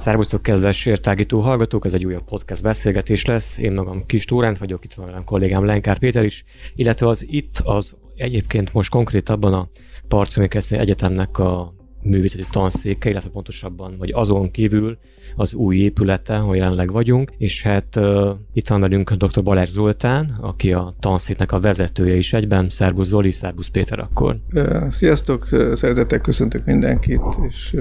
Szervusztok, kedves értágító hallgatók, ez egy újabb podcast beszélgetés lesz. Én magam Kis Tóránt vagyok, itt van velem kollégám Lenkár Péter is, illetve az itt az egyébként most konkrétabban a Parcomi Egyetemnek a művészeti tanszéke, illetve pontosabban, vagy azon kívül az új épülete, ahol jelenleg vagyunk, és hát uh, itt van velünk dr. Balázs Zoltán, aki a tanszéknek a vezetője is egyben. Szerbusz Zoli, szerbusz Péter akkor. Sziasztok, szeretettel köszöntök mindenkit, és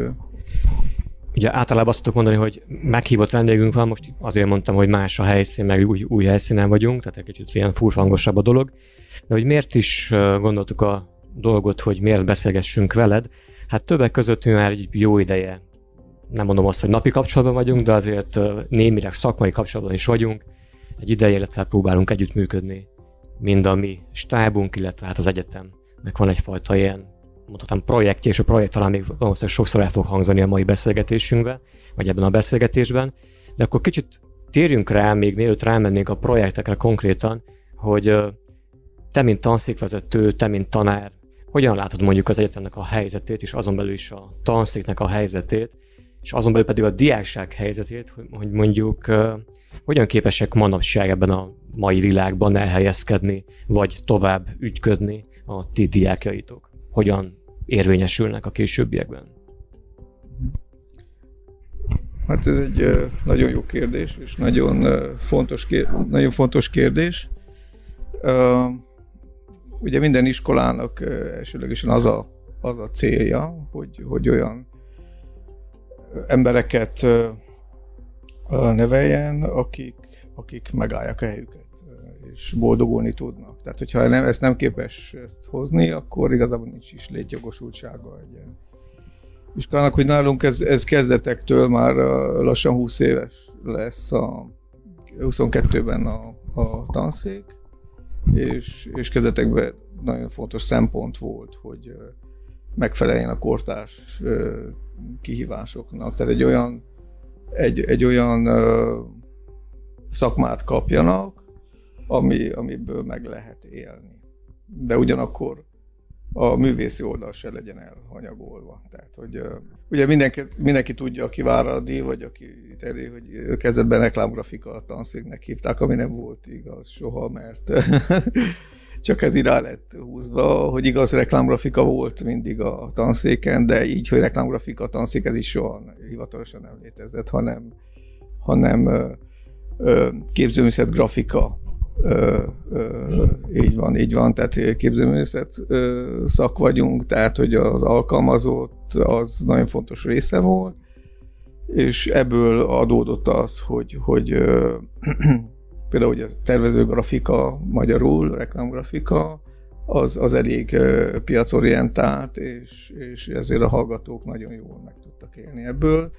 Ugye általában azt tudok mondani, hogy meghívott vendégünk van, most azért mondtam, hogy más a helyszín, meg új, új helyszínen vagyunk, tehát egy kicsit ilyen furfangosabb a dolog. De hogy miért is gondoltuk a dolgot, hogy miért beszélgessünk veled, hát többek között mi már egy jó ideje, nem mondom azt, hogy napi kapcsolatban vagyunk, de azért némileg szakmai kapcsolatban is vagyunk. Egy ideje, illetve próbálunk együttműködni mind a mi stábunk, illetve hát az egyetemnek van egyfajta ilyen mondhatom projektje, és a projekt talán még valószínűleg sokszor el fog hangzani a mai beszélgetésünkben, vagy ebben a beszélgetésben, de akkor kicsit térjünk rá, még mielőtt rámennénk a projektekre konkrétan, hogy te, mint tanszékvezető, te, mint tanár, hogyan látod mondjuk az egyetemnek a helyzetét, és azon belül is a tanszéknek a helyzetét, és azon belül pedig a diákság helyzetét, hogy mondjuk hogyan képesek manapság ebben a mai világban elhelyezkedni, vagy tovább ügyködni a ti diákjaitok? Hogyan érvényesülnek a későbbiekben? Hát ez egy nagyon jó kérdés, és nagyon fontos, nagyon fontos kérdés. Ugye minden iskolának elsőlegesen az a, az a célja, hogy, hogy olyan embereket neveljen, akik, akik megállják a helyüket és boldogulni tudnak. Tehát, hogyha nem, ezt nem képes ezt hozni, akkor igazából nincs is létjogosultsága egy ilyen iskolának, hogy nálunk ez, ez kezdetektől már lassan 20 éves lesz a 22-ben a, a tanszék, és, és kezdetekben nagyon fontos szempont volt, hogy megfeleljen a kortás kihívásoknak. Tehát egy olyan, egy, egy olyan szakmát kapjanak, ami, amiből meg lehet élni. De ugyanakkor a művészi oldal se legyen elhanyagolva. Tehát, hogy ugye mindenki, mindenki tudja, aki Váradi, vagy aki teré, hogy kezdetben reklámgrafika tanszéknek hívták, ami nem volt igaz soha, mert csak ez rá lett húzva, hogy igaz reklámgrafika volt mindig a tanszéken, de így, hogy reklámgrafika tanszék, ez is soha hivatalosan nem létezett, hanem, hanem képzőművészet grafika Ö, ö, így van, így van, tehát képzőművészet szak vagyunk, tehát hogy az alkalmazott az nagyon fontos része volt, és ebből adódott az, hogy, hogy ö, például hogy a tervező grafika magyarul, reklámgrafika, az, az elég piacorientált, és, és ezért a hallgatók nagyon jól meg tudtak élni ebből.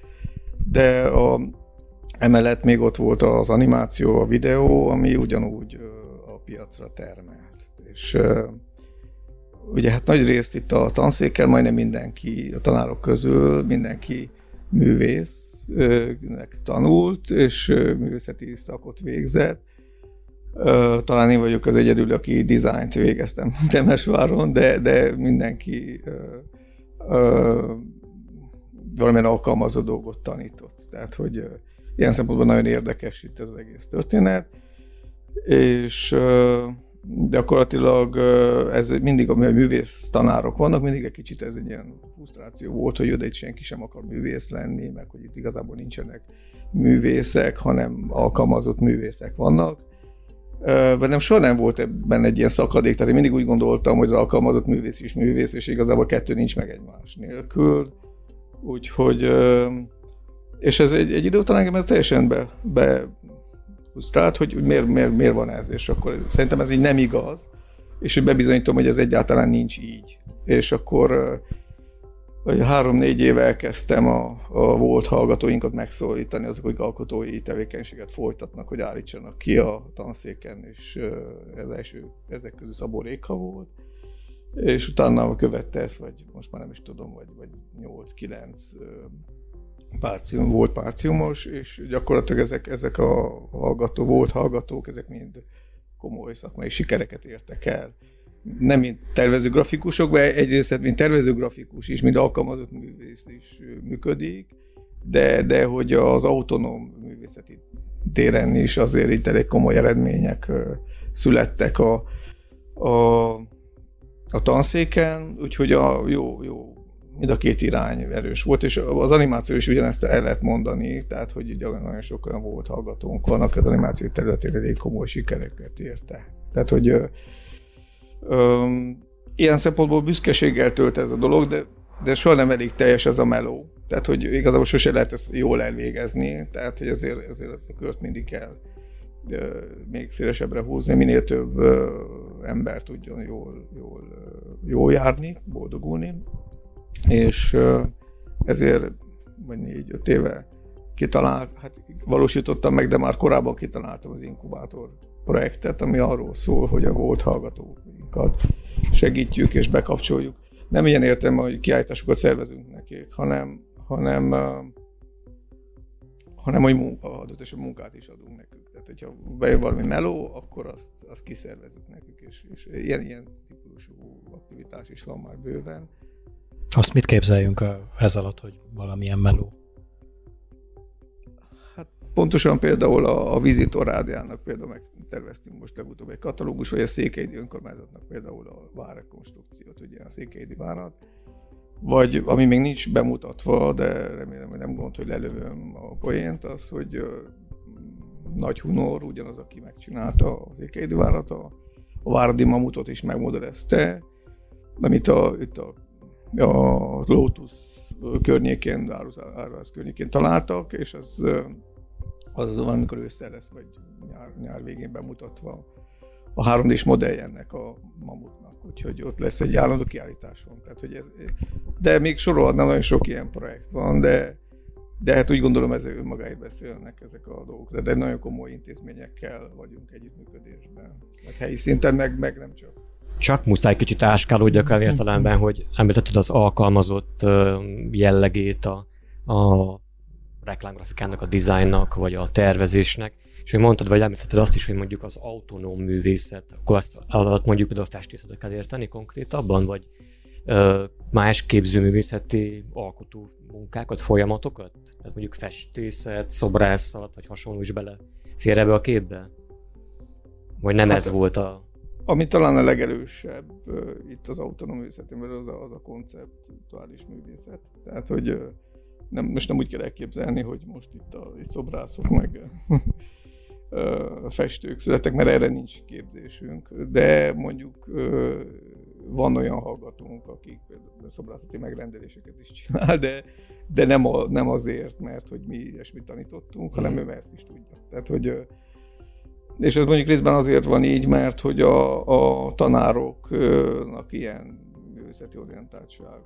De a Emellett még ott volt az animáció, a videó, ami ugyanúgy a piacra termelt. És ugye hát nagy részt itt a tanszékkel majdnem mindenki, a tanárok közül mindenki művésznek tanult, és művészeti szakot végzett. Talán én vagyok az egyedül, aki dizájnt végeztem Temesváron, de, de mindenki valamilyen alkalmazó dolgot tanított. Tehát, hogy Ilyen szempontból nagyon érdekes itt az egész történet. És gyakorlatilag ez mindig, a művész tanárok vannak, mindig egy kicsit ez egy ilyen frusztráció volt, hogy ide itt senki sem akar művész lenni, meg hogy itt igazából nincsenek művészek, hanem alkalmazott művészek vannak. Velem soha nem volt ebben egy ilyen szakadék, tehát én mindig úgy gondoltam, hogy az alkalmazott művész is művész, és igazából kettő nincs meg egymás nélkül. Úgyhogy és ez egy, egy idő után engem ez teljesen be, be frusztrált, hogy miért, miért, miért van ez, és akkor szerintem ez így nem igaz, és hogy bebizonyítom, hogy ez egyáltalán nincs így. És akkor hogy három-négy éve elkezdtem a, a volt hallgatóinkat megszólítani, azok, hogy alkotói tevékenységet folytatnak, hogy állítsanak ki a tanszéken, és ez első, ezek közül Szabó Réka volt, és utána követte ezt, vagy most már nem is tudom, vagy, vagy 8-9 párcium, volt párciumos, és gyakorlatilag ezek, ezek a hallgató, volt hallgatók, ezek mind komoly szakmai sikereket értek el. Nem mint tervező grafikusok, mert egyrészt mint tervező grafikus is, mint alkalmazott művész is működik, de, de hogy az autonóm művészeti téren is azért itt elég komoly eredmények születtek a, a, a tanszéken, úgyhogy a jó, jó, mind a két irány erős volt, és az animáció is ugyanezt el lehet mondani, tehát hogy ugye nagyon sok olyan volt hallgatónk vannak az animáció területén elég komoly sikereket érte. Tehát, hogy Öm, ilyen szempontból büszkeséggel tölt ez a dolog, de, de soha nem elég teljes ez a meló. Tehát, hogy igazából sose lehet ezt jól elvégezni, tehát, hogy ezért, ezért ezt a kört mindig kell ö, még szélesebbre húzni, minél több ö, ember tudjon jól, jól, jól járni, boldogulni, és ezért vagy négy-öt éve kitalált, hát valósítottam meg, de már korábban kitaláltam az inkubátor projektet, ami arról szól, hogy a volt hallgatókat segítjük és bekapcsoljuk. Nem ilyen értem, hogy kiállításokat szervezünk nekik, hanem, hanem, hanem hogy munkaadott és a munkát is adunk nekük. Tehát, hogyha bejön valami meló, akkor azt, azt kiszervezünk nekük, és, és ilyen, ilyen típusú aktivitás is van már bőven. Azt mit képzeljünk ez alatt, hogy valamilyen meló? Pontosan például a, a Vizitor Rádiának például megterveztünk most legutóbb egy katalógus, vagy a Székelydi önkormányzatnak például a várrekonstrukciót, ugye a Székelydi várat, vagy ami még nincs bemutatva, de remélem, hogy nem gond, hogy lelövöm a poént, az, hogy Nagy Hunor, ugyanaz, aki megcsinálta az Székelydi várat, a, Várdi Mamutot is megmodellezte, amit a, itt a, a Lotus környékén, Áruház környékén találtak, és az az amikor ősszel lesz, vagy nyár, nyár végén bemutatva a 3 d modellje ennek a mamutnak, úgyhogy ott lesz egy állandó kiállításon. Tehát, hogy ez, de még sorolhatnám, nagyon sok ilyen projekt van, de, de hát úgy gondolom ez önmagáért beszélnek ezek a dolgok, de, de nagyon komoly intézményekkel vagyunk együttműködésben. Hát helyi szinten meg, meg nem csak. Csak muszáj kicsit áskálódjak el értelemben, hogy említetted az alkalmazott jellegét a, a reklámgrafikának, a dizájnnak, vagy a tervezésnek, és hogy mondtad, vagy említetted azt is, hogy mondjuk az autonóm művészet, akkor azt alatt mondjuk például a festészetet kell érteni konkrétabban, vagy ö, más képzőművészeti alkotó munkákat, folyamatokat? Tehát mondjuk festészet, szobrászat, vagy hasonló is bele fér ebbe a képbe? Vagy nem hát, ez volt a... Ami talán a legerősebb itt az autonóm művészetében, az a, az a konceptuális művészet. Tehát, hogy nem, most nem úgy kell elképzelni, hogy most itt a szobrászok meg festők születek, mert erre nincs képzésünk, de mondjuk van olyan hallgatónk, akik például szobrászati megrendeléseket is csinál, de, de nem, a, nem azért, mert hogy mi ilyesmit tanítottunk, hanem hmm. ő ezt is tudja. Tehát, hogy és ez mondjuk részben azért van így, mert hogy a, a tanároknak ilyen művészeti orientáltság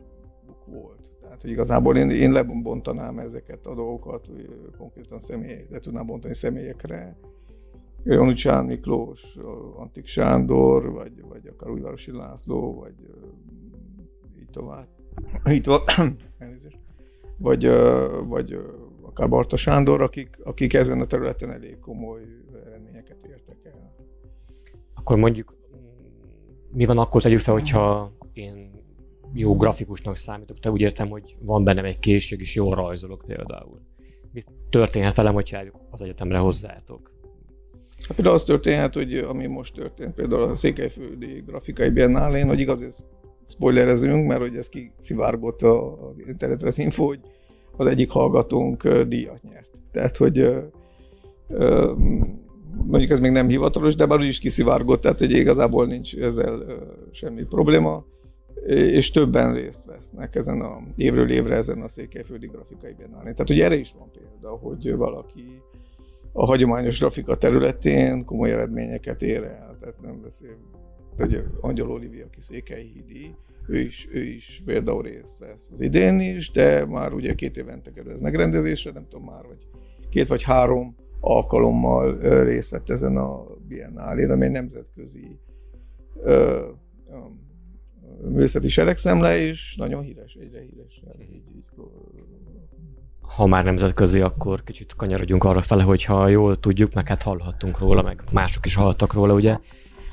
volt. Tehát, hogy igazából én, én lebontanám ezeket a dolgokat, hogy konkrétan személy, le tudnám bontani személyekre. Janucsán Miklós, Antik Sándor, vagy, vagy akár Újvárosi László, vagy így tovább. Így tovább. vagy, vagy akár Barta Sándor, akik, akik ezen a területen elég komoly eredményeket értek el. Akkor mondjuk mi van akkor tegyük fel, hogyha én jó grafikusnak számítok, te úgy értem, hogy van bennem egy készség, és jól rajzolok például. Mi történhet velem, hogyha az egyetemre hozzátok? Hát például az történhet, hogy ami most történt, például a Székelyföldi Grafikai Biennálén, hogy igaz, ez spoilerezünk, mert hogy ez kiszivárgott az internetre az info, hogy az egyik hallgatónk díjat nyert. Tehát, hogy mondjuk ez még nem hivatalos, de már úgy is kiszivárgott, tehát hogy igazából nincs ezzel semmi probléma és többen részt vesznek ezen a évről évre ezen a székelyföldi grafikai biennálén. Tehát, hogy erre is van példa, hogy valaki a hagyományos grafika területén komoly eredményeket ér el. Tehát nem beszél, hogy Angyal Olivia, aki székelyhídi, ő is, ő is például részt vesz az idén is, de már ugye két évente kerül ez megrendezésre, nem tudom már, hogy két vagy három alkalommal részt vett ezen a Biennálén, ami egy nemzetközi művészeti seregszemle, és nagyon híres, egyre híres. Így, így, ha már nemzetközi, akkor kicsit kanyarodjunk arra fele, hogyha jól tudjuk, meg hát hallhattunk róla, meg mások is hallhattak róla, ugye,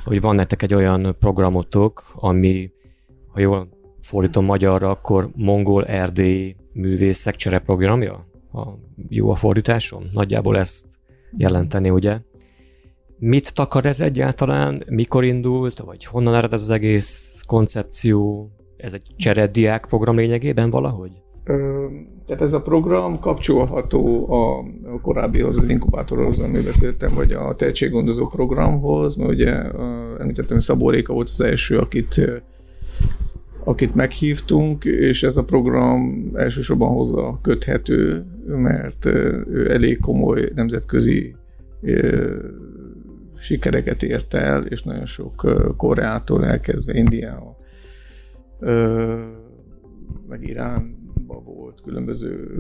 hogy van nektek egy olyan programotok, ami, ha jól fordítom magyarra, akkor mongol erdélyi művészek csereprogramja? A, jó a fordításom? Nagyjából ezt jelenteni, ugye? Mit takar ez egyáltalán? Mikor indult? Vagy honnan ered ez az egész koncepció? Ez egy cserediák program lényegében valahogy? Tehát ez a program kapcsolható a korábbihoz, az inkubátorhoz, amiről beszéltem, vagy a tehetséggondozó programhoz, mert ugye említettem, hogy Szabó Réka volt az első, akit akit meghívtunk, és ez a program elsősorban hozzá köthető, mert ő elég komoly nemzetközi sikereket ért el, és nagyon sok Koreától elkezdve Indiával, meg Iránban volt különböző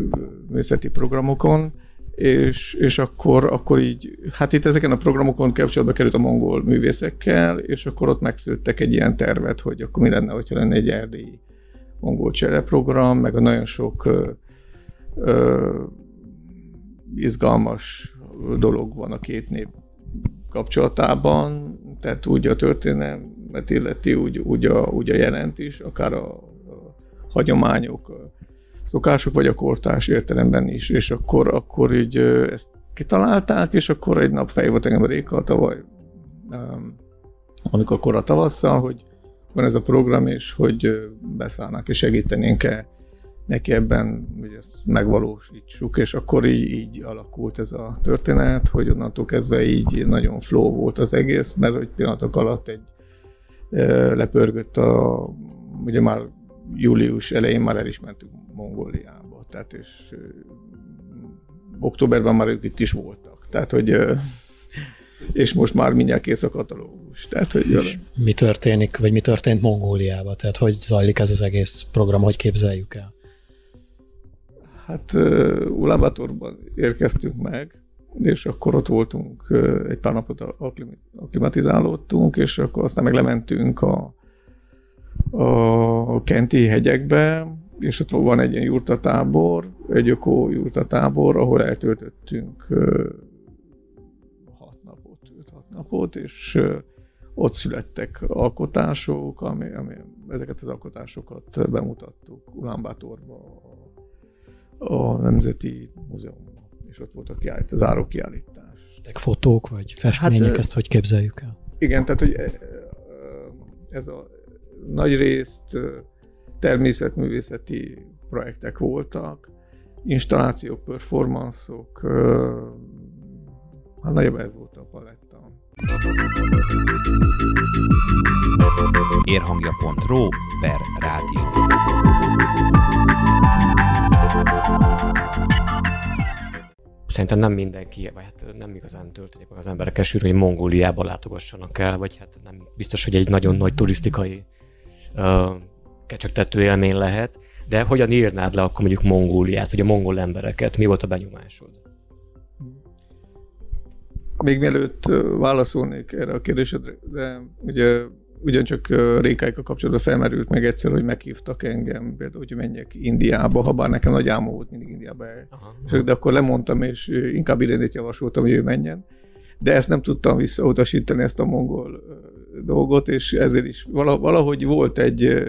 művészeti programokon, és, és akkor, akkor így, hát itt ezeken a programokon kapcsolatba került a mongol művészekkel, és akkor ott megszültek egy ilyen tervet, hogy akkor mi lenne, hogyha lenne egy erdélyi mongol csereprogram, meg a nagyon sok ö, ö, izgalmas dolog van a két nép kapcsolatában, tehát úgy a történelmet illeti, úgy, úgy, a, úgy a jelent is, akár a, a hagyományok, a szokások, vagy a kortárs értelemben is, és akkor, akkor így ezt kitalálták, és akkor egy nap volt engem Réka tavaly, amikor kora tavasszal, hogy van ez a program, és hogy beszállnak és segítenénk-e neki ebben, hogy ezt megvalósítsuk, és akkor így, így alakult ez a történet, hogy onnantól kezdve így nagyon flow volt az egész, mert hogy pillanatok alatt egy lepörgött a, ugye már július elején már el is mentünk Mongóliába, tehát és októberben már ők itt is voltak, tehát hogy és most már mindjárt kész a katalógus. Tehát, hogy és mi történik, vagy mi történt Mongóliában? Tehát hogy zajlik ez az egész program, hogy képzeljük el? Hát Ulaanbaatorban érkeztünk meg, és akkor ott voltunk, egy pár napot aklimatizálódtunk, és akkor aztán meg lementünk a, a Kenti hegyekbe, és ott van egy ilyen jurtatábor, egy ökó jurtatábor, ahol eltöltöttünk hat napot, öt-hat napot, és ott születtek alkotások, ami, ami, ezeket az alkotásokat bemutattuk Ulánbátorba, a Nemzeti Múzeumban, és ott volt a kiállít, az áró kiállítás. Ezek fotók vagy festmények, hát, ezt hogy képzeljük el? Igen, tehát hogy ez a nagy részt természetművészeti projektek voltak, installációk, performanszok, hát nagyobb ez volt a paletta. Érhangja.ro per rádió. Szerintem nem mindenki, vagy hát nem igazán történik meg az emberek esőről, hogy Mongóliába látogassanak el, vagy hát nem biztos, hogy egy nagyon nagy turisztikai uh, kecsegtető élmény lehet, de hogyan írnád le akkor mondjuk Mongóliát, vagy a mongol embereket? Mi volt a benyomásod? Még mielőtt válaszolnék erre a kérdésedre, de ugye ugyancsak Rékáikkal kapcsolatban felmerült meg egyszer, hogy meghívtak engem, például, hogy menjek Indiába, ha bár nekem nagy álmom volt mindig Indiába el. Aha, aha. De akkor lemondtam, és inkább Irénét javasoltam, hogy ő menjen. De ezt nem tudtam visszautasítani, ezt a mongol dolgot, és ezért is valahogy volt egy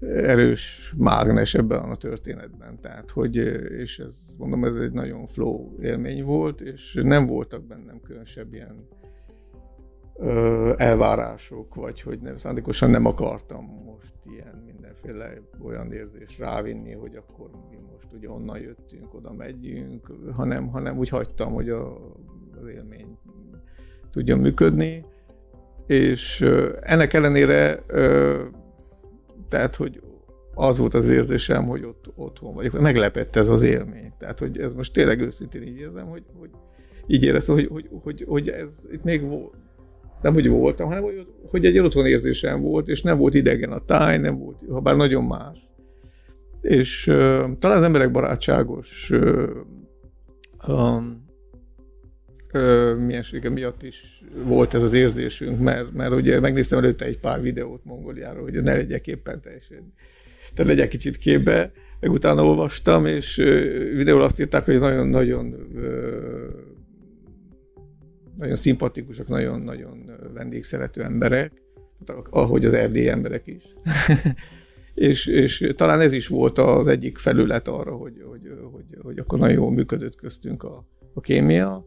erős mágnes ebben a történetben. Tehát, hogy, és ez, mondom, ez egy nagyon flow élmény volt, és nem voltak bennem különösebb ilyen elvárások, vagy hogy nem, szándékosan nem akartam most ilyen mindenféle olyan érzés rávinni, hogy akkor mi most ugye onnan jöttünk, oda megyünk, hanem, hanem úgy hagytam, hogy a, az élmény tudjon működni, és ennek ellenére tehát, hogy az volt az érzésem, hogy ott otthon vagyok. Meglepett ez az élmény. Tehát, hogy ez most tényleg őszintén így érzem, hogy, hogy így éreztem, hogy, hogy, hogy, hogy ez itt még volt, nem hogy voltam, hanem hogy, hogy egy otthon érzésem volt, és nem volt idegen a táj, nem volt, ha bár nagyon más. És uh, talán az emberek barátságos uh, um, miensége miatt is volt ez az érzésünk, mert, mert ugye megnéztem előtte egy pár videót Mongoliáról, hogy ne legyek éppen teljesen, tehát legyek kicsit képbe, meg utána olvastam, és videóról azt írták, hogy nagyon-nagyon nagyon szimpatikusak, nagyon-nagyon vendégszerető emberek, ahogy az erdélyi emberek is. és, és talán ez is volt az egyik felület arra, hogy, hogy, hogy, hogy akkor nagyon jól működött köztünk a, a kémia,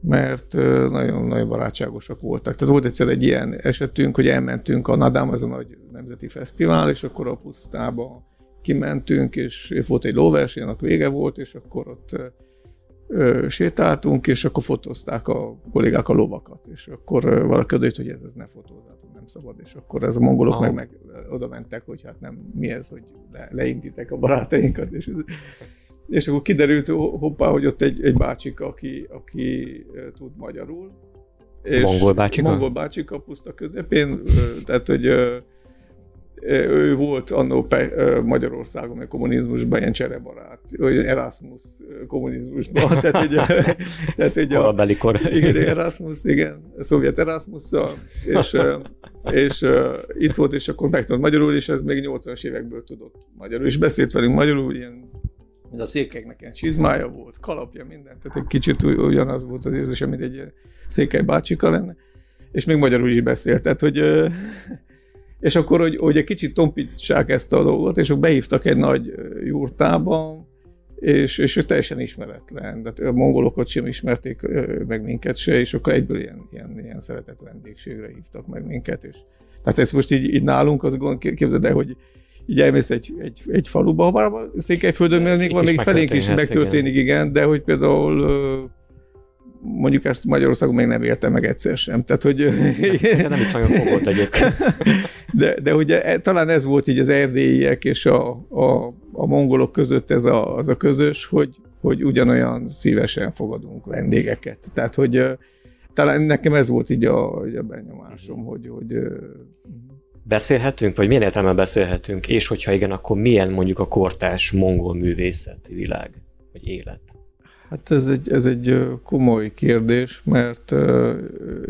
mert nagyon, nagyon barátságosak voltak. Tehát volt egyszer egy ilyen esetünk, hogy elmentünk a Nadám, az a nagy nemzeti fesztivál, és akkor a pusztába kimentünk, és volt egy lóverseny, annak vége volt, és akkor ott ö, sétáltunk, és akkor fotózták a kollégák a lovakat, és akkor valaki odajött, hogy ez, ez ne fotózátok, nem szabad, és akkor ez a mongolok ah. meg, meg oda mentek, hogy hát nem, mi ez, hogy le, leindítek a barátainkat, és, és akkor kiderült hoppá, hogy ott egy, egy bácsika, aki, aki tud magyarul, és mongol bácsika? Mongol bácsika puszta közepén, tehát hogy ő volt annó Magyarországon, egy kommunizmusban ilyen cserebarát, Erasmus kommunizmusban, tehát egy, tehát egy a, kor. Igen, Erasmus, igen, a szovjet erasmus és, és itt volt, és akkor megtanult magyarul, és ez még 80-as évekből tudott magyarul, és beszélt velünk magyarul, ilyen a székeknek ilyen csizmája volt, kalapja, minden, tehát egy kicsit ugyanaz volt az érzése, mint egy székely bácsika lenne, és még magyarul is beszélt, tehát hogy és akkor, hogy, hogy egy kicsit tompítsák ezt a dolgot, és akkor behívtak egy nagy jurtába, és, és ő teljesen ismeretlen, de a mongolokat sem ismerték meg minket se, és akkor egyből ilyen, ilyen, ilyen szeretett vendégségre hívtak meg minket, és tehát ez most így, így nálunk, az gond, képzeld el, hogy így elmész egy, egy, egy faluba, bár Székelyföldön még van, még felénk is megtörténik, igen. igen, de hogy például mondjuk ezt Magyarországon még nem érte meg egyszer sem. Tehát, hogy... Nem, nem is nagyon fogott egyébként. De, de ugye talán ez volt így az erdélyiek és a, a, a mongolok között ez a, az a közös, hogy, hogy ugyanolyan szívesen fogadunk vendégeket. Tehát, hogy talán nekem ez volt így a, így a benyomásom, hogy, hogy Beszélhetünk, vagy milyen értelemben beszélhetünk, és hogyha igen, akkor milyen mondjuk a kortás mongol művészeti világ, vagy élet? Hát ez egy, ez egy komoly kérdés, mert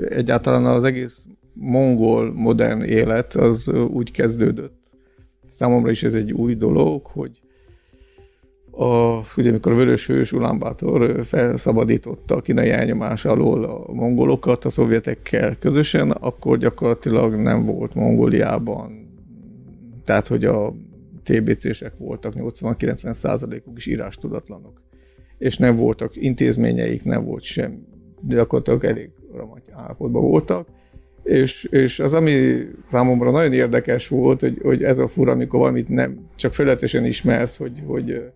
egyáltalán az egész mongol modern élet az úgy kezdődött. Számomra is ez egy új dolog, hogy a, ugye amikor a vörös hős Ulánbátor felszabadította a kínai elnyomás alól a mongolokat a szovjetekkel közösen, akkor gyakorlatilag nem volt Mongóliában, tehát hogy a TBC-sek voltak 80-90 százalékuk is írástudatlanok. És nem voltak intézményeik, nem volt sem, de gyakorlatilag elég ramaty állapotban voltak. És, és az, ami számomra nagyon érdekes volt, hogy, hogy ez a fura, amikor valamit nem csak felületesen ismersz, hogy, hogy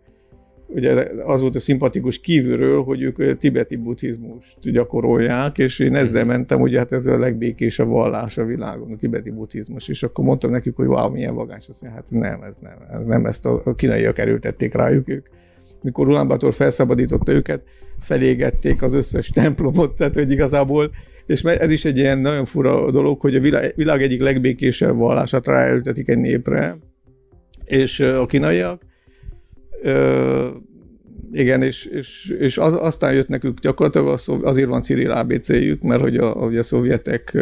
ugye az volt a szimpatikus kívülről, hogy ők tibeti buddhizmust gyakorolják, és én ezzel mentem, hogy hát ez a legbékésebb vallás a világon, a tibeti buddhizmus, és akkor mondtam nekik, hogy wow, milyen vagány, azt mondja, hát nem, ez nem, ez nem, ezt a kínaiak erőltették rájuk, ők mikor Ulaanbaatar felszabadította őket, felégették az összes templomot, tehát hogy igazából, és ez is egy ilyen nagyon fura dolog, hogy a világ, egyik legbékésebb vallását ráeltetik egy népre, és a kínaiak, ö, igen, és, és, és az, aztán jött nekük gyakorlatilag azért van Cyril ABC-jük, mert hogy a, hogy a szovjetek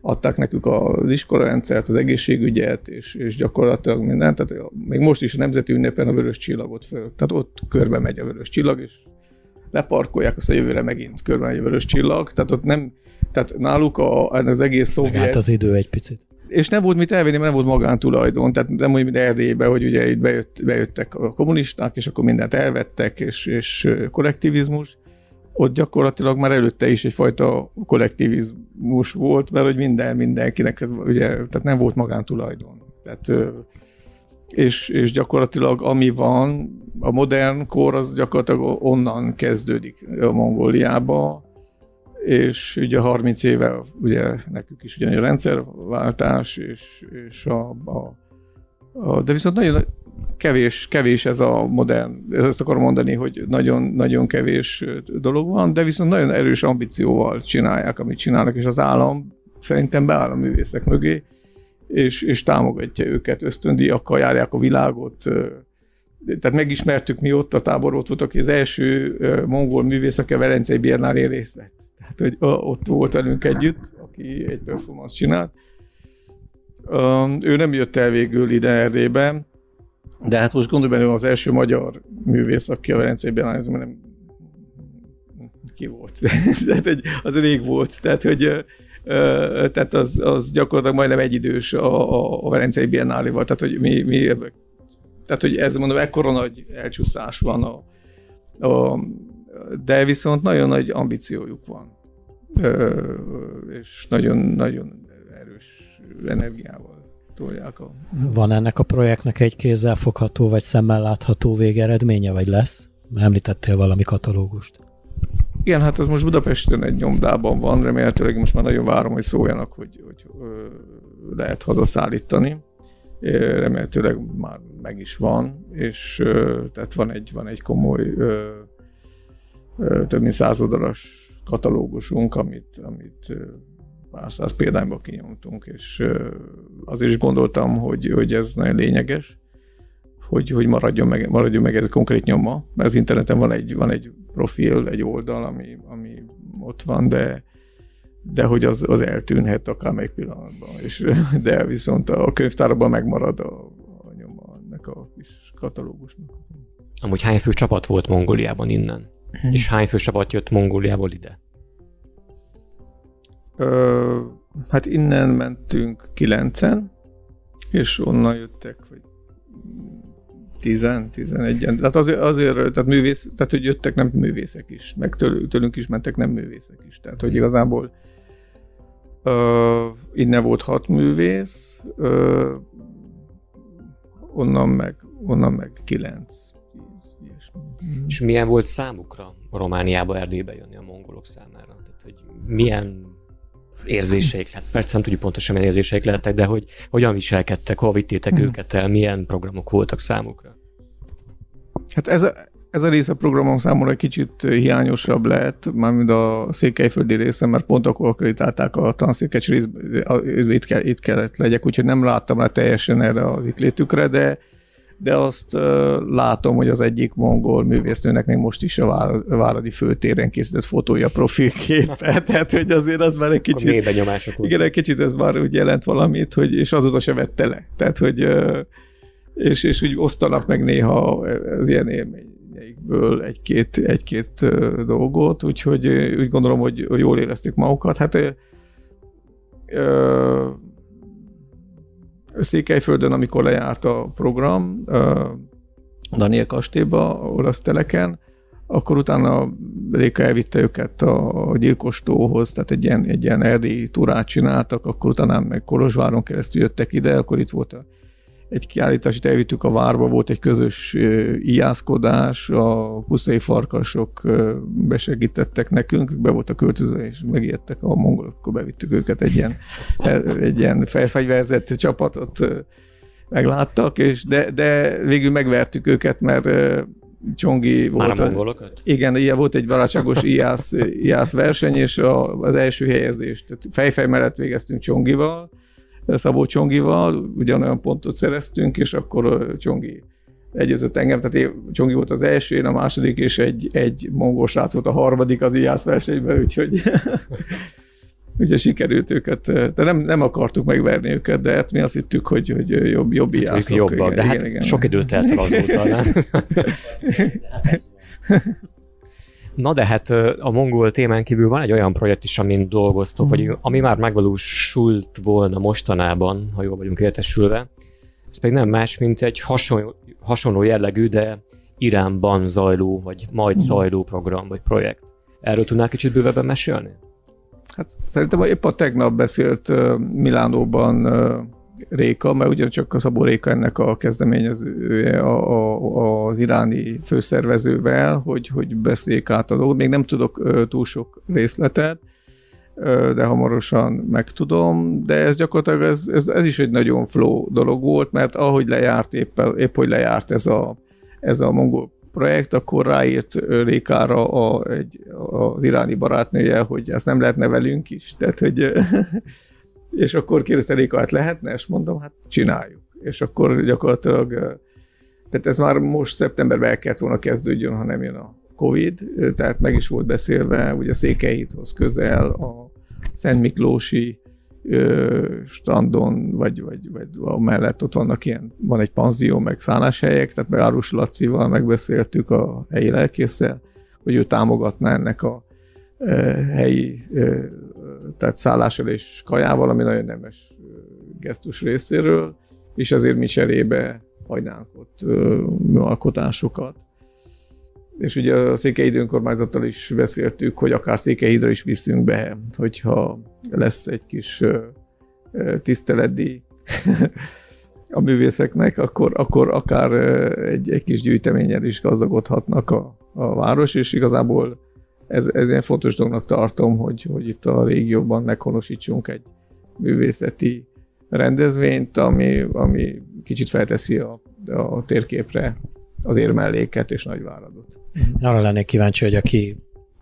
adták nekük az iskolarendszert, az egészségügyet, és, és gyakorlatilag mindent. Tehát még most is a nemzeti ünnepen a vörös csillagot föl. Tehát ott körbe megy a vörös csillag, és leparkolják, azt a jövőre megint körbe megy a vörös csillag. Tehát ott nem, tehát náluk a, az egész szovjet... Megállt az idő egy picit. És nem volt mit elvenni, mert nem volt magántulajdon, tehát nem úgy, mint Erdélyben, hogy ugye itt bejött, bejöttek a kommunisták, és akkor mindent elvettek, és, és kollektivizmus. Ott gyakorlatilag már előtte is egyfajta kollektivizmus volt, mert hogy minden mindenkinek, ez, ugye, tehát nem volt magántulajdon. Tehát, és, és gyakorlatilag ami van, a modern kor az gyakorlatilag onnan kezdődik a Mongóliába, és ugye 30 éve ugye nekük is ugyanilyen rendszerváltás, és, és a, a, a, de viszont nagyon kevés, kevés ez a modern, ezt akarom mondani, hogy nagyon, nagyon kevés dolog van, de viszont nagyon erős ambícióval csinálják, amit csinálnak, és az állam szerintem beáll a művészek mögé, és, és támogatja őket, ösztöndíjakkal járják a világot, tehát megismertük mi ott a tábor, ott volt, aki az első mongol művész, aki a Velencei Biennálén részt vett. Tehát, hogy ott volt velünk együtt, aki egy performance csinált. Ő nem jött el végül ide Erdélybe, de hát most gondolj bele, az első magyar művész, aki a Velencei Biennálén, nem ki volt. tehát egy, az rég volt. Tehát, hogy tehát az, az gyakorlatilag majdnem egyidős a, a, a Velencei Biennáléval, tehát hogy mi, mi tehát hogy ez mondom, ekkora nagy elcsúszás van a, a de viszont nagyon nagy ambíciójuk van. És nagyon-nagyon erős energiával tolják a... Van ennek a projektnek egy kézzel fogható, vagy szemmel látható végeredménye, vagy lesz? Említettél valami katalógust. Igen, hát ez most Budapesten egy nyomdában van, remélhetőleg most már nagyon várom, hogy szóljanak, hogy, hogy lehet hazaszállítani. Remélhetőleg már meg is van, és tehát van egy, van egy komoly több mint száz oldalas katalógusunk, amit, amit pár száz példányba kinyomtunk, és azért is gondoltam, hogy, hogy ez nagyon lényeges, hogy, hogy maradjon, meg, maradjon meg ez a konkrét nyoma, mert az interneten van egy, van egy profil, egy oldal, ami, ami ott van, de, de hogy az, az eltűnhet akár meg pillanatban, és, de viszont a könyvtárban megmarad a, ennek a kis katalógusnak. Amúgy hány fő csapat volt Mongóliában innen? Hmm. És hány fő csapat jött Mongóliából ide? Ö, hát innen mentünk kilencen, és onnan jöttek, vagy 10-11-en. Tehát azért, azért tehát, művész, tehát, hogy jöttek nem művészek is, meg tőlünk, is mentek nem művészek is. Tehát, hogy igazából uh, innen volt hat művész, uh, onnan meg, onnan meg kilenc. És milyen volt számukra a Romániába, Erdélybe jönni a mongolok számára? Tehát, hogy milyen érzéseik lett. Persze nem tudjuk pontosan, milyen érzéseik lettek, de hogy hogyan viselkedtek, hol vittétek hmm. őket el, milyen programok voltak számukra? Hát ez a, ez a része a programom számomra egy kicsit hiányosabb lehet, mármint a székelyföldi része, mert pont akkor akreditálták a tanszékes részbe, itt, kell, itt kellett legyek, úgyhogy nem láttam rá teljesen erre az itt létükre, de de azt uh, látom, hogy az egyik mongol művésznőnek még most is a Vár, Váradi főtéren készített fotója profilképe, tehát hogy azért az már egy kicsit... Igen, egy kicsit ez már úgy jelent valamit, hogy, és azóta se vette le. Tehát, hogy uh, és, és úgy osztanak meg néha az ilyen élményeikből egy-két, egy-két dolgot, úgyhogy úgy gondolom, hogy, jól érezték magukat. Hát uh, Székelyföldön, amikor lejárt a program, Daniel kastélyba, olasz teleken, akkor utána Réka elvitte őket a gyilkostóhoz, tehát egy ilyen, egy ilyen erdélyi túrát csináltak, akkor utána meg Kolozsváron keresztül jöttek ide, akkor itt volt a egy kiállítás, itt elvittük a várba, volt egy közös ijászkodás, a puszai farkasok besegítettek nekünk, be volt a költöző, és megijedtek a mongolok, akkor bevittük őket egy ilyen, egy ilyen felfegyverzett csapatot megláttak, és de, de végül megvertük őket, mert Csongi volt. Már a mongolokat? Igen, ilyen volt egy barátságos ijász, ijász verseny, és a, az első helyezést, tehát fejfej mellett végeztünk Csongival, Szabó Csongival, ugyanolyan pontot szereztünk, és akkor Csongi egyőzött engem, tehát én, Csongi volt az első, én a második, és egy, egy mongol srác volt a harmadik az IASZ versenyben, úgyhogy ugye sikerült őket, de nem, nem akartuk megverni őket, de hát mi azt hittük, hogy, hogy jobb, jobb hát, iászok. Jobbak, de hát igen. sok időt telt el azóta, nem? Na de hát a mongol témán kívül van egy olyan projekt is, amin dolgoztok, vagy ami már megvalósult volna mostanában, ha jól vagyunk értesülve. Ez pedig nem más, mint egy hasonló, hasonló jellegű, de Iránban zajló, vagy majd zajló program, vagy projekt. Erről tudnál kicsit bővebben mesélni? Hát szerintem épp a tegnap beszélt Milánóban Réka, mert ugyancsak a Szabó Réka ennek a kezdeményezője a, a, az iráni főszervezővel, hogy, hogy beszéljék át a dolgot. Még nem tudok túl sok részletet, de hamarosan megtudom, de ez gyakorlatilag ez, ez, ez is egy nagyon flow dolog volt, mert ahogy lejárt épp, épp hogy lejárt ez a, ez a mongol projekt, akkor ráírt Rékára a, egy, az iráni barátnője, hogy ezt nem lehetne velünk is. Tehát, hogy, és akkor kérdezte Réka, hát lehetne? És mondom, hát csináljuk. És akkor gyakorlatilag, tehát ez már most szeptemberben el kellett volna kezdődjön, ha nem jön a Covid, tehát meg is volt beszélve, ugye Székelyhídhoz közel a Szent Miklósi strandon, vagy, vagy, vagy mellett ott vannak ilyen, van egy panzió, meg szálláshelyek, tehát meg Árus Lacival megbeszéltük a helyi lelkészsel, hogy ő támogatná ennek a helyi tehát szállással és kajával, ami nagyon nemes gesztus részéről, és azért mi cserébe hagynánk ott alkotásokat. És ugye a Székelyhíd önkormányzattal is beszéltük, hogy akár Székelyhídra is viszünk be, hogyha lesz egy kis tiszteletdi a művészeknek, akkor, akkor akár egy, egy kis gyűjteménnyel is gazdagodhatnak a, a város, és igazából ez, ez ilyen fontos dolognak tartom, hogy, hogy itt a régióban meghonosítsunk egy művészeti rendezvényt, ami, ami kicsit felteszi a, a térképre az érmelléket és Nagyváradot. Arra lennék kíváncsi, hogy aki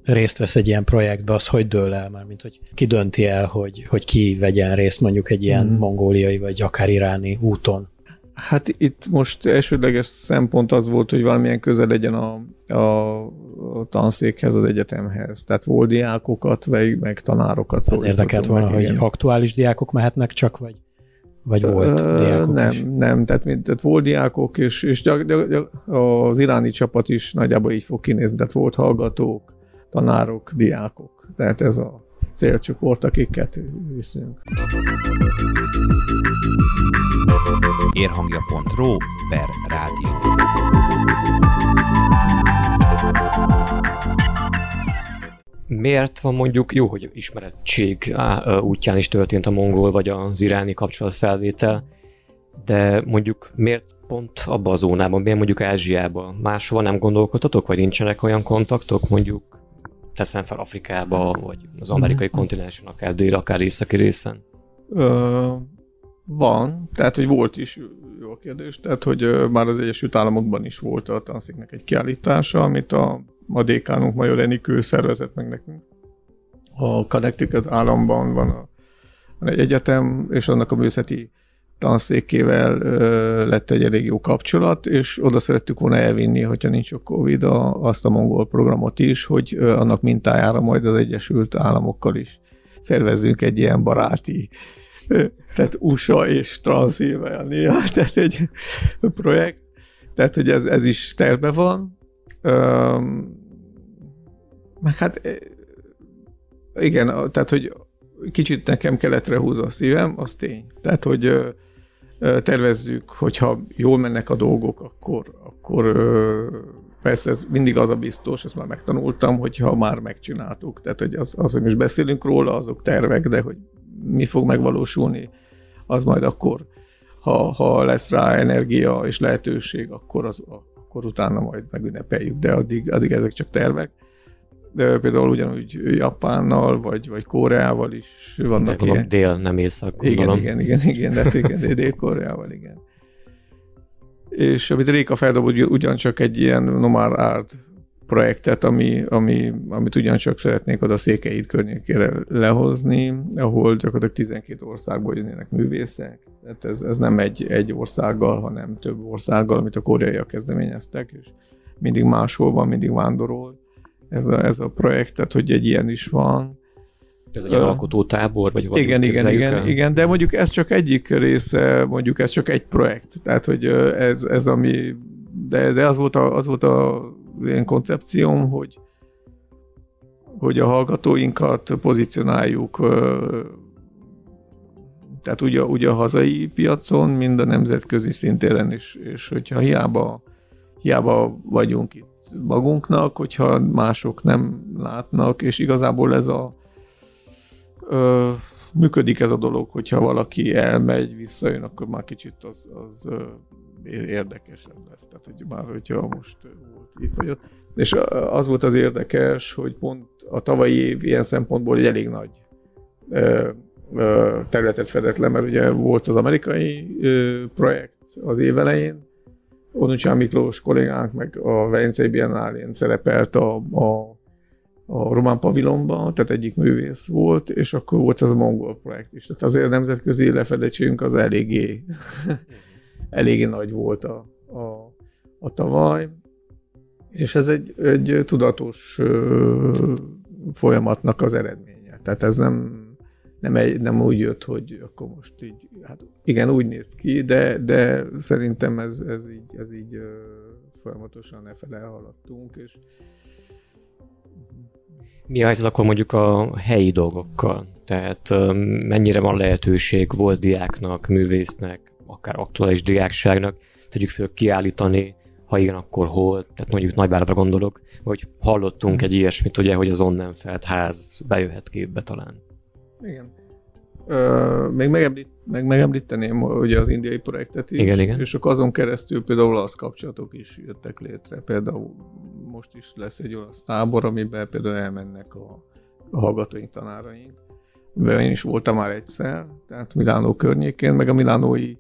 részt vesz egy ilyen projektbe, az hogy dől el már, mint hogy ki dönti el, hogy, hogy ki vegyen részt mondjuk egy ilyen mm. mongóliai vagy akár iráni úton? Hát itt most elsődleges szempont az volt, hogy valamilyen közel legyen a, a, a tanszékhez, az egyetemhez. Tehát volt diákokat, meg, meg tanárokat. Az érdekelt volna, meg, hogy igen. aktuális diákok mehetnek csak, vagy? Vagy volt Ö, diákok Nem, is? nem, tehát, tehát volt diákok, és, és gyak, gyak, gyak, az iráni csapat is nagyjából így fog kinézni, tehát volt hallgatók, tanárok, diákok. Tehát ez a célcsoport, akiket viszünk. Érhangja.ro per rádió. Miért van mondjuk, jó, hogy ismerettség útján is történt a mongol vagy az iráni kapcsolatfelvétel, de mondjuk miért pont abba a zónában, miért mondjuk Ázsiában? Máshova nem gondolkodtatok, vagy nincsenek olyan kontaktok, mondjuk teszem fel Afrikába, vagy az amerikai mm-hmm. kontinensen, akár dél, akár északi részen? Ö, van, tehát hogy volt is, jó a kérdés, tehát hogy már az Egyesült Államokban is volt a tanszéknek egy kiállítása, amit a a dékánunk Major Enikő szervezett meg nekünk. A Connecticut államban van, a, van egy egyetem, és annak a művészeti tanszékével ö, lett egy elég jó kapcsolat, és oda szerettük volna elvinni, hogyha nincs a Covid, a, azt a mongol programot is, hogy ö, annak mintájára majd az Egyesült Államokkal is szervezzünk egy ilyen baráti, ö, tehát USA és Transzilvánia, tehát egy projekt, tehát hogy ez, ez is terve van, meg hát igen, tehát, hogy kicsit nekem keletre húz a szívem, az tény. Tehát, hogy tervezzük, hogyha jól mennek a dolgok, akkor, akkor persze ez mindig az a biztos, ezt már megtanultam, hogyha már megcsináltuk. Tehát, hogy az, az, hogy most beszélünk róla, azok tervek, de hogy mi fog megvalósulni, az majd akkor, ha, ha lesz rá energia és lehetőség, akkor az, akkor utána majd megünnepeljük, de addig, addig ezek csak tervek. De például ugyanúgy Japánnal, vagy, vagy Koreával is vannak de ilyen. Dél, nem észak, gondolom. Igen, igen, igen, igen, de igen, Dél-Koreával, igen. És amit Réka feldob, ugyancsak egy ilyen Nomad Art projektet, ami, ami, amit ugyancsak szeretnék oda Székelyhíd környékére lehozni, ahol gyakorlatilag 12 országból jönnének művészek. Tehát ez, ez nem egy, egy országgal, hanem több országgal, amit a koreaiak kezdeményeztek, és mindig máshol van, mindig vándorol ez a, ez a projekt, tehát hogy egy ilyen is van. Ez egy uh, alkotótábor, vagy valami Igen, igen, igen, igen, de mondjuk ez csak egyik része, mondjuk ez csak egy projekt. Tehát, hogy ez, ez ami, de, de az volt a, az volt a ilyen koncepcióm, hogy, hogy a hallgatóinkat pozícionáljuk tehát ugye, ugye a hazai piacon, mind a nemzetközi szintéren is, és hogyha hiába, hiába vagyunk itt magunknak, hogyha mások nem látnak, és igazából ez a ö, működik ez a dolog, hogyha valaki elmegy, visszajön, akkor már kicsit az, az érdekesebb lesz. Tehát, hogy már hogyha most volt itt vagy ott. És az volt az érdekes, hogy pont a tavalyi év ilyen szempontból egy elég nagy területet fedett le, mert ugye volt az amerikai projekt az év elején, Onucsán Miklós kollégánk, meg a Velencei Biennálén szerepelt a, a, a román pavilonban, tehát egyik művész volt, és akkor volt ez a mongol projekt is. Tehát azért a nemzetközi lefedettségünk az eléggé, eléggé nagy volt a, a, a tavaly, és ez egy, egy tudatos folyamatnak az eredménye. Tehát ez nem nem, egy, nem úgy jött, hogy akkor most így, hát igen, úgy néz ki, de, de szerintem ez, ez így, ez így folyamatosan e fele haladtunk, és mi a helyzet akkor mondjuk a helyi dolgokkal? Tehát mennyire van lehetőség volt diáknak, művésznek, akár aktuális diákságnak, tegyük fel kiállítani, ha igen, akkor hol, tehát mondjuk Nagyvárada gondolok, hogy hallottunk egy ilyesmit, ugye, hogy az Onnenfeld ház bejöhet képbe talán. Igen. Ö, még megemlít, meg megemlíteném ugye az indiai projektet is, igen, igen. és akkor azon keresztül például az kapcsolatok is jöttek létre. Például most is lesz egy olasz tábor, amiben például elmennek a, a hallgatóink, tanáraink. Mivel én is voltam már egyszer, tehát Milánó környékén, meg a Milánói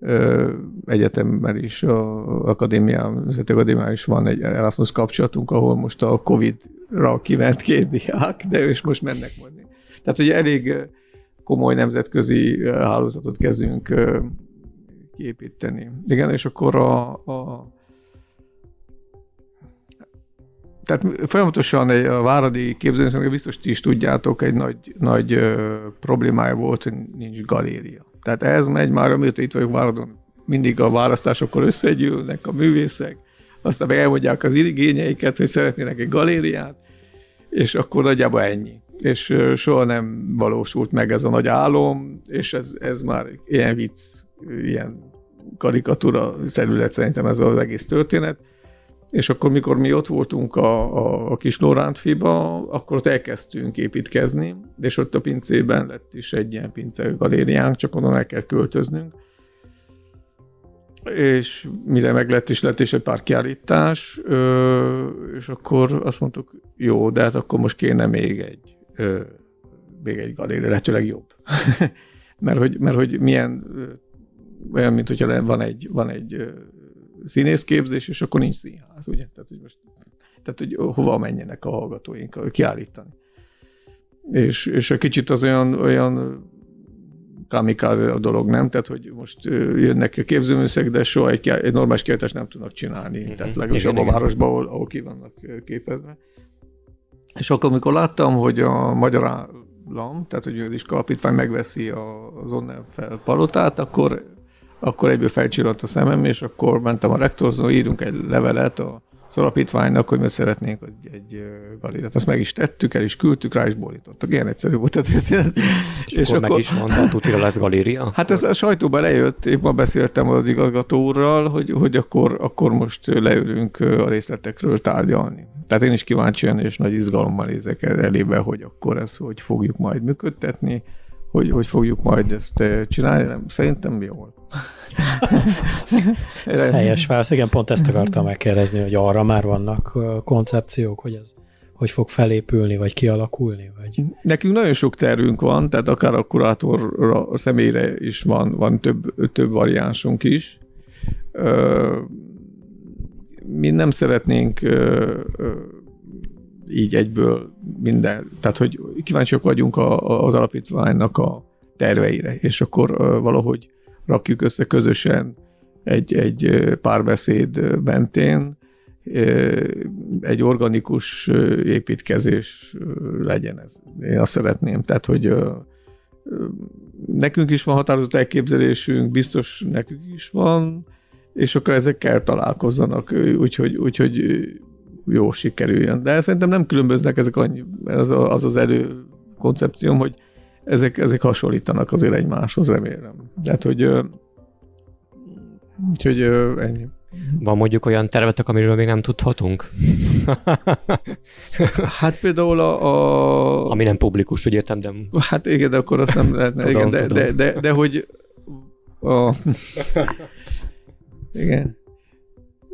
ö, egyetemben is, a akadémia, az akadémián is van egy Erasmus kapcsolatunk, ahol most a Covid-ra kiment két diák, de és most mennek majd. Tehát ugye elég komoly nemzetközi hálózatot kezdünk kiépíteni. Igen, és akkor a, a tehát folyamatosan egy, a Váradi képzőműszernek biztos ti is tudjátok, egy nagy, nagy ö, problémája volt, hogy nincs galéria. Tehát ez megy már, amióta itt vagyok Váradon, mindig a választásokkor összegyűlnek a művészek, aztán meg elmondják az igényeiket, hogy szeretnének egy galériát, és akkor nagyjából ennyi és soha nem valósult meg ez a nagy álom, és ez, ez már ilyen vicc, ilyen karikatúra szerület szerintem ez az egész történet. És akkor, mikor mi ott voltunk a, a, a kis Lórántfiba, akkor ott elkezdtünk építkezni, és ott a pincében lett is egy ilyen pince galériánk, csak onnan el kell költöznünk. És mire meg lett is lett is egy pár kiállítás, és akkor azt mondtuk, jó, de hát akkor most kéne még egy még egy galéria, lehetőleg jobb. mert, hogy, mert hogy milyen olyan, mint hogyha van egy, van egy színészképzés, és akkor nincs színház, ugye? Tehát, hogy most, tehát, hogy hova menjenek a hallgatóink kiállítani. És, és egy kicsit az olyan, olyan kamikáze a dolog, nem? Tehát, hogy most jönnek a képzőműszek, de soha egy, egy normális kiállítást nem tudnak csinálni. Mm-hmm. Tehát legalábbis abban a városban, ahol, ahol ki vannak képezve. És akkor, amikor láttam, hogy a magyar állam, tehát hogy az iskolapítvány megveszi az onnan fel palotát, akkor, akkor egyből felcsillant a szemem, és akkor mentem a rektorhoz, írunk egy levelet a az alapítványnak, hogy mi szeretnénk egy, egy galériát. Azt meg is tettük, el is küldtük, rá is borítottak. Ilyen egyszerű volt a történet. És, és akkor, akkor meg is mondta, tutira lesz galéria? Hát ez a sajtóban lejött, épp ma beszéltem az igazgató úrral, hogy, hogy akkor, akkor most leülünk a részletekről tárgyalni. Tehát én is kíváncsian és nagy izgalommal nézek elébe, hogy akkor ezt hogy fogjuk majd működtetni, hogy, hogy fogjuk majd ezt csinálni. Szerintem jól. ez helyes válasz. Igen, pont ezt akartam megkérdezni, hogy arra már vannak koncepciók, hogy ez hogy fog felépülni, vagy kialakulni? Vagy... Nekünk nagyon sok tervünk van, tehát akár a kurátorra, a személyre is van, van több, több variánsunk is. Mi nem szeretnénk így egyből minden, tehát hogy kíváncsiak vagyunk a, az alapítványnak a terveire, és akkor valahogy rakjuk össze közösen egy, egy párbeszéd mentén, egy organikus építkezés legyen ez. Én azt szeretném. Tehát, hogy nekünk is van határozott elképzelésünk, biztos nekünk is van, és akkor ezekkel találkozzanak, úgyhogy, úgyhogy jó sikerüljön. De szerintem nem különböznek ezek annyi, az az, az elő koncepcióm, hogy ezek, ezek hasonlítanak azért egymáshoz, remélem. Tehát, hogy úgyhogy ennyi. Van mondjuk olyan tervetek, amiről még nem tudhatunk? hát például a, a... Ami nem publikus, úgy értem, de... Hát igen, de akkor azt nem lehetne. tudom, igen, de, tudom. De, de, de, de, hogy a... igen.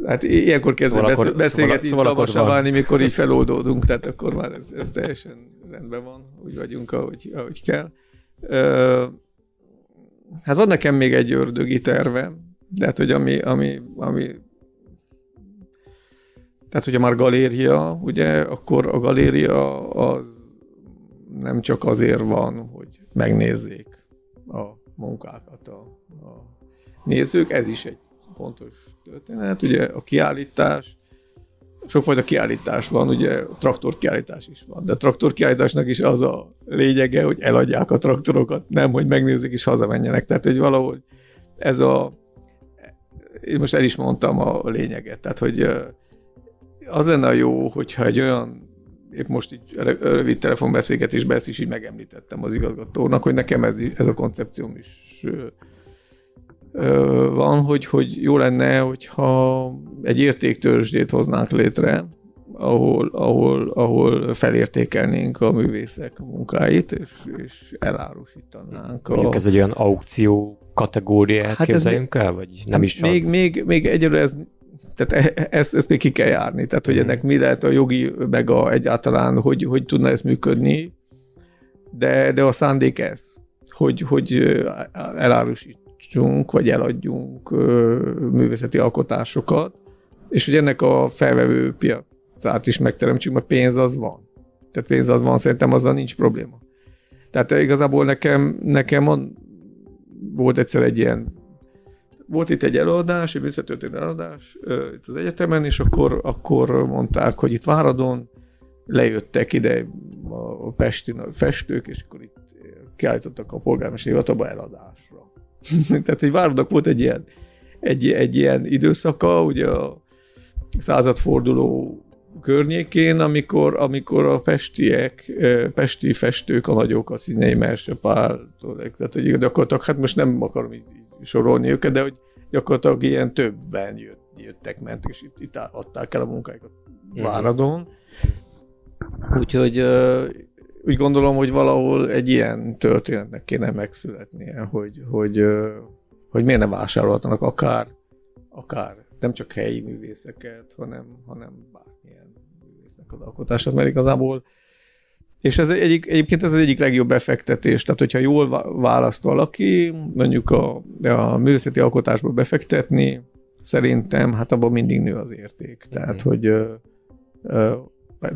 Hát ilyenkor kezdve szóval beszél, beszélgetni szóval, szóval izgalmasabb válni, mikor így feloldódunk, tehát akkor már ez, ez teljesen rendben van, úgy vagyunk, ahogy, ahogy kell. Hát van nekem még egy ördögi tervem, de hát, hogy ami, ami, ami tehát, hogyha már galéria, ugye, akkor a galéria az nem csak azért van, hogy megnézzék a munkákat a, a nézők, ez is egy fontos történet. Ugye a kiállítás, sokfajta kiállítás van, ugye traktor kiállítás is van, de a traktor kiállításnak is az a lényege, hogy eladják a traktorokat, nem, hogy megnézzék és hazamenjenek. Tehát, hogy valahogy ez a én most el is mondtam a lényeget, tehát, hogy az lenne a jó, hogyha egy olyan épp most így rövid telefonbeszélgetésben ezt is így megemlítettem az igazgatónak, hogy nekem ez, ez a koncepcióm is van, hogy, hogy jó lenne, hogyha egy értéktörzsdét hoznánk létre, ahol, ahol, ahol felértékelnénk a művészek munkáit, és, és elárusítanánk. Mondjuk a... ez egy olyan aukció kategóriát hát képzeljünk el, vagy nem is még, az? Még, még egyelőre ez tehát e, ezt, ezt még ki kell járni. Tehát, hogy mhm. ennek mi lehet a jogi, meg a, egyáltalán, hogy, hogy tudna ez működni, de, de a szándék ez, hogy, hogy elárusítsunk, vagy eladjunk művészeti alkotásokat, és hogy ennek a felvevő piacát is megteremtsünk, mert pénz az van. Tehát pénz az van, szerintem azzal nincs probléma. Tehát igazából nekem, nekem van, volt egyszer egy ilyen volt itt egy előadás, egy műszetörténeti előadás uh, itt az egyetemen, és akkor, akkor mondták, hogy itt Váradon lejöttek ide a pesti festők, és akkor itt kiállítottak a polgármesteri hivatalba eladásra. Tehát, hogy Váradnak volt egy ilyen, egy, egy ilyen időszaka, ugye a századforduló környékén, amikor, amikor a pestiek, pesti festők, a nagyok, a Színei Merse Pál, tehát hogy gyakorlatilag, hát most nem akarom így, így sorolni őket, de hogy gyakorlatilag ilyen többen jött, jöttek, mentek, és itt, itt adták el a munkáikat mhm. Váradon. Úgyhogy úgy gondolom, hogy valahol egy ilyen történetnek kéne megszületnie, hogy, hogy, hogy miért nem vásárolhatnak akár, akár nem csak helyi művészeket, hanem, hanem bármilyen művésznek az alkotását, mert igazából és ez egyik, egyébként ez az egyik legjobb befektetés, tehát hogyha jól választ valaki, mondjuk a, a művészeti alkotásba befektetni, szerintem hát abban mindig nő az érték. Tehát, mm. hogy ö, ö,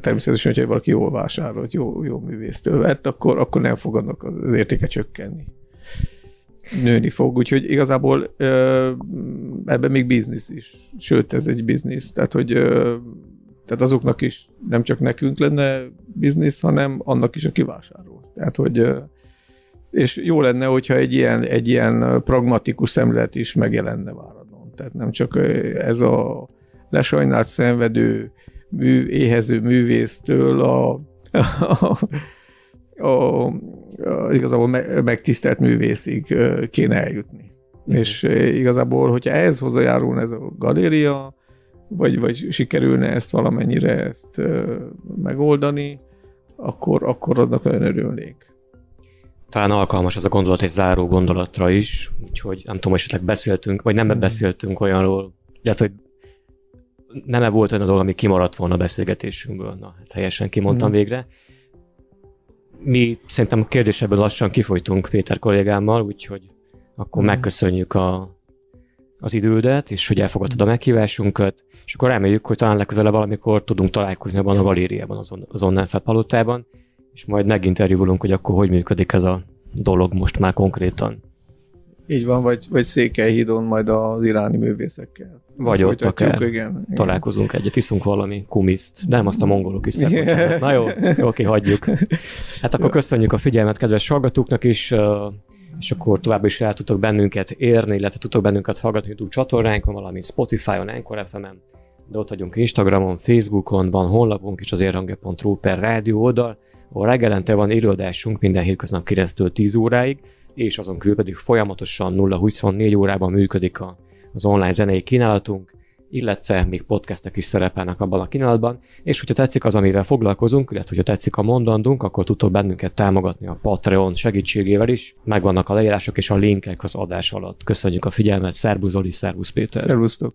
természetesen, hogyha valaki jól vásárolt, jó, jó művésztől vett, akkor, akkor nem fogadnak az értéke csökkenni. Nőni fog, úgyhogy igazából ebben még biznisz is. Sőt, ez egy biznisz, tehát hogy tehát azoknak is nem csak nekünk lenne biznisz, hanem annak is, aki vásárol. Tehát, hogy és jó lenne, hogyha egy ilyen, egy ilyen pragmatikus szemlélet is megjelenne Váradon. Tehát nem csak ez a lesajnált szenvedő, mű, éhező művésztől a, a, a, a igazából megtisztelt művészig kéne eljutni. Mm. És igazából, hogyha ehhez hozzájárulna ez a galéria, vagy, vagy sikerülne ezt valamennyire ezt megoldani, akkor, akkor adnak nagyon örülnék. Talán alkalmas az a gondolat egy záró gondolatra is, úgyhogy nem tudom, esetleg beszéltünk, vagy nem mm. beszéltünk olyanról, illetve, hogy nem-e volt olyan dolog, ami kimaradt volna a beszélgetésünkből. Na, hát helyesen kimondtam mm. végre. Mi szerintem a kérdésebben lassan kifolytunk Péter kollégámmal, úgyhogy akkor mm. megköszönjük a az idődet, és hogy elfogadtad a meghívásunkat, és akkor reméljük, hogy talán legközelebb valamikor tudunk találkozni abban a galériában, az, az Onnenfeld palotában, és majd meginterjúvolunk, hogy akkor hogy működik ez a dolog most már konkrétan. Így van, vagy, vagy Székelyhídon majd az iráni művészekkel. Vagy ott akár igen, találkozunk igen. egyet, iszunk valami kumiszt, de nem azt a mongolok is Na jó, jó, oké, hagyjuk. Hát akkor köszönjük a figyelmet kedves hallgatóknak is, és akkor tovább is el tudtok bennünket érni, illetve tudtok bennünket hallgatni YouTube csatornánkon, valamint Spotify-on, Anchor FM-en, de ott vagyunk Instagramon, Facebookon, van honlapunk is az érhange.ru per rádió oldal, ahol reggelente van élőadásunk minden hétköznap 9-től 10 óráig, és azon kívül pedig folyamatosan 0-24 órában működik a, az online zenei kínálatunk, illetve még podcastek is szerepelnek abban a kínálatban, és hogyha tetszik az, amivel foglalkozunk, illetve hogyha tetszik a mondandunk, akkor tudtok bennünket támogatni a Patreon segítségével is. Megvannak a leírások és a linkek az adás alatt. Köszönjük a figyelmet, szervusz Zoli, szervusz Péter. Szervusztok.